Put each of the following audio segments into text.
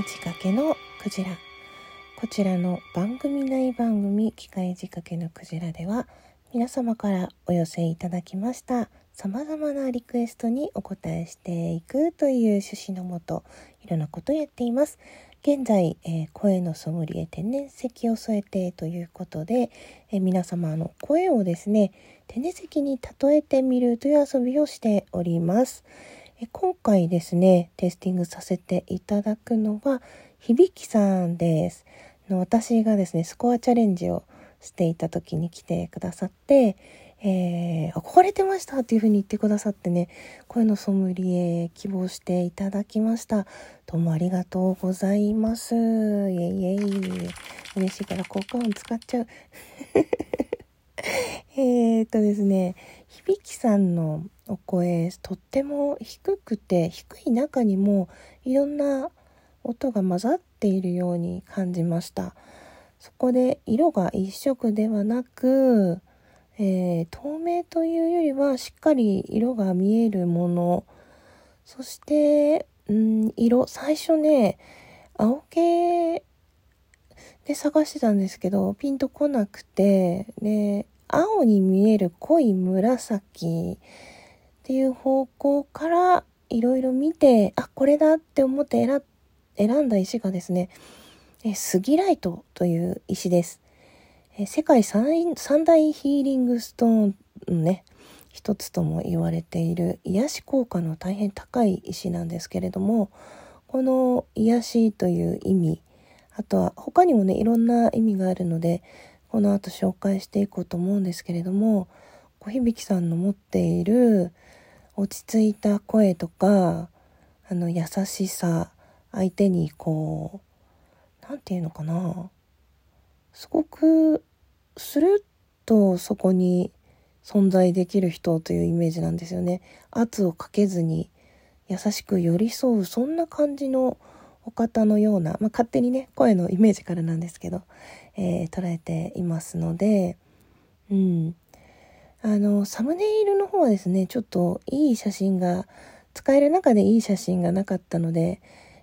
械仕掛けのクジラこちらの番組内番組機械仕掛けのクジラでは皆様からお寄せいただきました様々なリクエストにお答えしていくという趣旨のもといろんなことをやっています現在、えー、声のソムリエ天然石を添えてということで、えー、皆様の声をですね天然石に例えてみるという遊びをしております。今回ですね、テスティングさせていただくのは、響さんです。私がですね、スコアチャレンジをしていた時に来てくださって、えー、憧れてましたっていうふうに言ってくださってね、声のソムリエ希望していただきました。どうもありがとうございます。イェイイェイ。嬉しいから効果音使っちゃう。えっとですね、響さんのお声とっても低くて低い中にもいろんな音が混ざっているように感じました。そこで色が一色ではなく、えー、透明というよりはしっかり色が見えるもの。そしてん色最初ね青系で探してたんですけどピンとこなくてで青に見える濃い紫っていう方向からいろいろ見て、あ、これだって思って選選んだ石がですね、えスギライトという石です。え世界三大ヒーリングストーンのね、一つとも言われている癒し効果の大変高い石なんですけれども、この癒しという意味、あとは他にもね、いろんな意味があるので、この後紹介していこうと思うんですけれども小響さんの持っている落ち着いた声とかあの優しさ相手にこう何て言うのかなすごくスルッとそこに存在できる人というイメージなんですよね。圧をかけずに優しく寄り添うそんな感じのお方のような、まあ、勝手にね声のイメージからなんですけど、えー、捉えていますので、うん。あの、サムネイルの方はですね、ちょっといい写真が、使える中でいい写真がなかったので、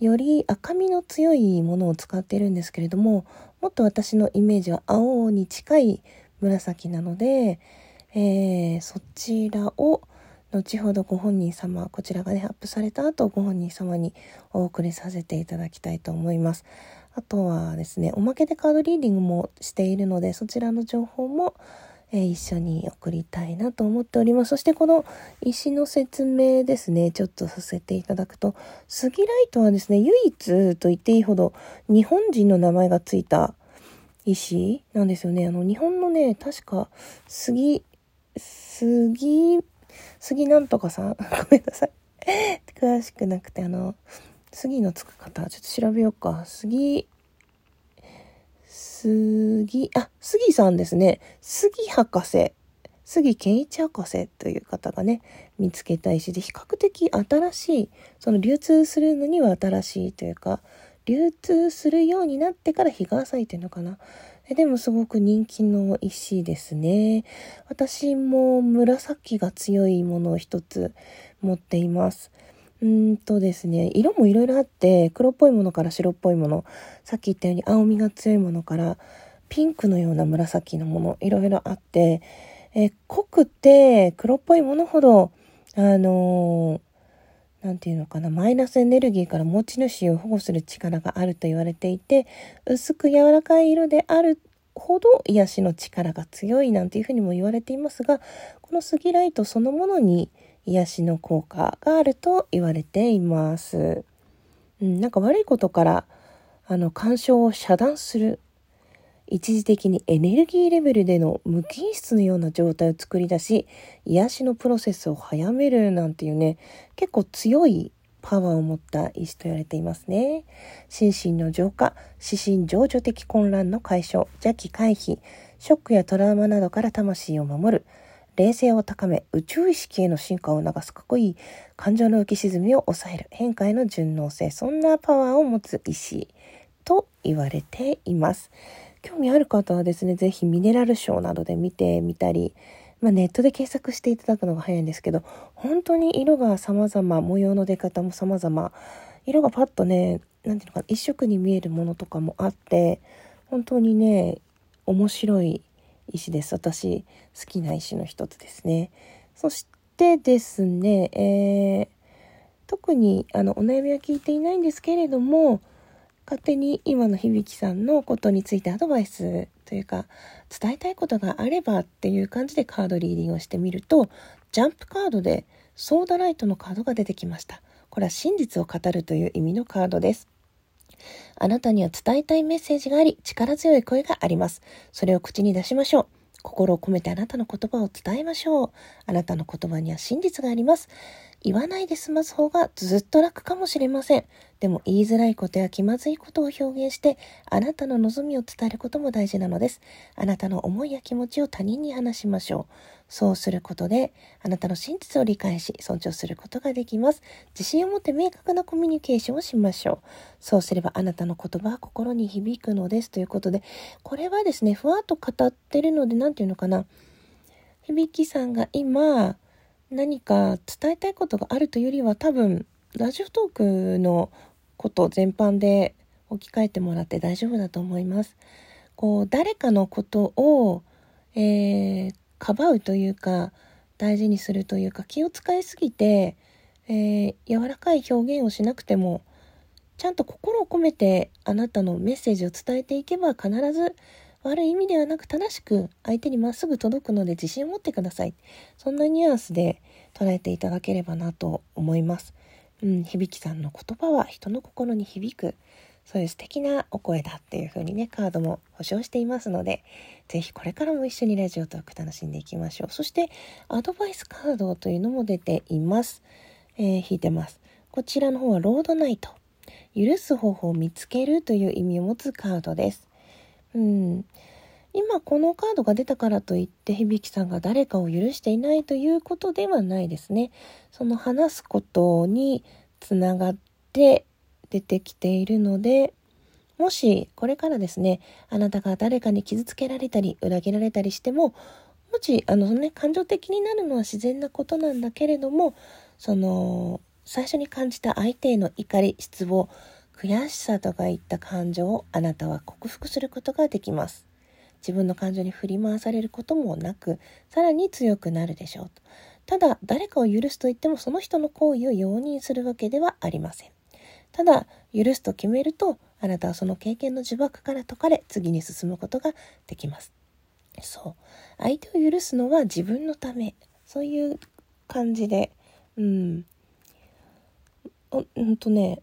より赤みの強いものを使っているんですけれども、もっと私のイメージは青に近い紫なので、えー、そちらを後ほどご本人様、こちらがね、アップされた後、ご本人様にお送りさせていただきたいと思います。あとはですね、おまけでカードリーディングもしているので、そちらの情報も、えー、一緒に送りたいなと思っております。そしてこの石の説明ですね、ちょっとさせていただくと、スギライトはですね、唯一と言っていいほど日本人の名前がついた石なんですよね。あの、日本のね、確か杉、杉、杉なんとかさん、ごめんなさい。詳しくなくて、あの、杉のつく方、ちょっと調べようか。杉、杉、あ、杉さんですね。杉博士。杉健一博士という方がね、見つけた石で、比較的新しい、その流通するのには新しいというか、流通するようになってから日が浅いというのかな。えでもすごく人気の石ですね。私も紫が強いものを一つ持っています。うんとですね、色もいろいろあって、黒っぽいものから白っぽいもの、さっき言ったように青みが強いものから、ピンクのような紫のもの、いろいろあって、え濃くて黒っぽいものほど、あのー、なんていうのかな、マイナスエネルギーから持ち主を保護する力があると言われていて、薄く柔らかい色であるほど癒しの力が強いなんていうふうにも言われていますが、このスギライトそのものに、癒しの効果があると言われています。うん、なんか悪いことからあの干渉を遮断する一時的にエネルギーレベルでの無菌室のような状態を作り出し癒しのプロセスを早めるなんていうね結構強いパワーを持った石と言われていますね。心身の浄化、指針情緒的混乱の解消、邪気回避、ショックやトラウマなどから魂を守る、冷静を高め、宇宙意識への進化を促すかっこいい、感情の浮き沈みを抑える、変化への順応性、そんなパワーを持つ石と言われています。興味ある方はですね、ぜひミネラルショーなどで見てみたり、まあ、ネットで検索していただくのが早いんですけど、本当に色が様々、模様の出方も様々、色がパッとね、なんていうのかな、一色に見えるものとかもあって、本当にね、面白い石です。私、好きな石の一つですね。そしてですね、えー、特にあのお悩みは聞いていないんですけれども、勝手に今の響さんのことについてアドバイスというか伝えたいことがあればっていう感じでカードリーディングをしてみるとジャンプカードでソーダライトのカードが出てきましたこれは真実を語るという意味のカードですあなたには伝えたいメッセージがあり力強い声がありますそれを口に出しましょう心を込めてあなたの言葉を伝えましょう。あなたの言葉には真実があります。言わないで済ます方がずっと楽かもしれません。でも言いづらいことや気まずいことを表現して、あなたの望みを伝えることも大事なのです。あなたの思いや気持ちを他人に話しましょう。そうすることで、あなたの真実を理解し、尊重することができます。自信を持って明確なコミュニケーションをしましょう。そうすればあなたの言葉は心に響くのです。ということで、これはですね、ふわっと語ってるので、何て言うのかな。響さんが今、何か伝えたいことがあるというよりは多分ラジオトークのこと全般で置き換えてもらって大丈夫だと思います。こう誰かのことを、えー、かばうというか大事にするというか気を使いすぎて、えー、柔らかい表現をしなくてもちゃんと心を込めてあなたのメッセージを伝えていけば必ず悪い意味ではなく正しく相手にまっすぐ届くので自信を持ってください。そんなニュアンスで捉えていただければなと思います。うん、響さんの言葉は人の心に響く。そういう素敵なお声だっていう風にね、カードも保証していますので、ぜひこれからも一緒にラジオトーク楽しんでいきましょう。そして、アドバイスカードというのも出ています。えー、引いてます。こちらの方はロードナイト。許す方法を見つけるという意味を持つカードです。うん。今このカードが出たからといって響さんが誰かを許していないということではないですね。その話すことにつながって出てきているので、もしこれからですね、あなたが誰かに傷つけられたり裏切られたりしても、もしあのね、感情的になるのは自然なことなんだけれども、その最初に感じた相手への怒り、失望、悔しさとかいった感情をあなたは克服することができます。自分の感情に振り回されることもなく、さらに強くなるでしょう。ただ、誰かを許すと言ってもその人の行為を容認するわけではありません。ただ、許すと決めると、あなたはその経験の呪縛から解かれ、次に進むことができます。そう。相手を許すのは自分のため。そういう感じで、うん。うんとね、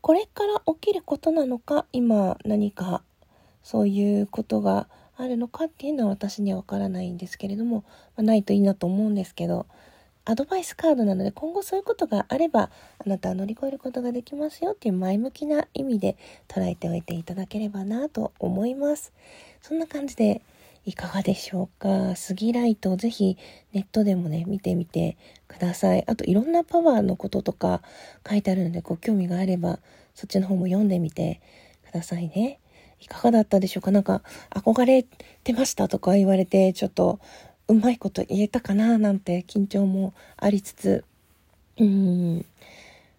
これから起きることなのか今何かそういうことがあるのかっていうのは私にはわからないんですけれども、まあ、ないといいなと思うんですけどアドバイスカードなので今後そういうことがあればあなたは乗り越えることができますよっていう前向きな意味で捉えておいていただければなと思います。そんな感じでいかがでしょうか？スギライトぜひネットでもね見てみてください。あといろんなパワーのこととか書いてあるのでご興味があればそっちの方も読んでみてくださいね。いかがだったでしょうか？なんか憧れてましたとか言われてちょっとうまいこと言えたかな？なんて緊張もありつつ。うん。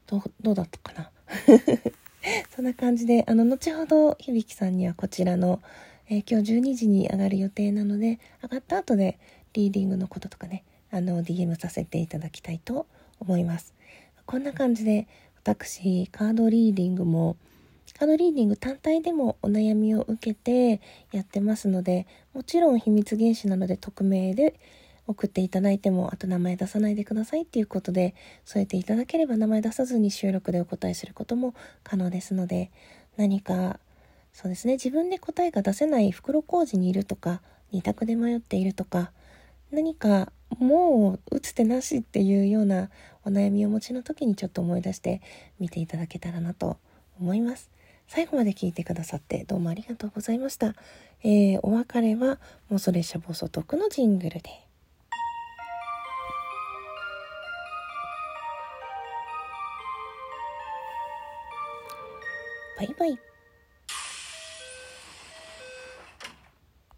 どうどうだったかな？そんな感じであの後ほど響さんにはこちらのえー、今日12時に上がる予定なので、上がった後でリーディングのこととかね、あの、DM させていただきたいと思います。こんな感じで、私、カードリーディングも、カードリーディング単体でもお悩みを受けてやってますので、もちろん秘密原子なので匿名で送っていただいても、あと名前出さないでくださいっていうことで添えていただければ名前出さずに収録でお答えすることも可能ですので、何かそうですね自分で答えが出せない袋小路にいるとか二択で迷っているとか何かもう打つ手なしっていうようなお悩みをお持ちの時にちょっと思い出して見ていただけたらなと思います。最後まで聞いてくださってどうもありがとうございました。えー、お別れは妄想列車暴走トークのジングルで。バイバイ。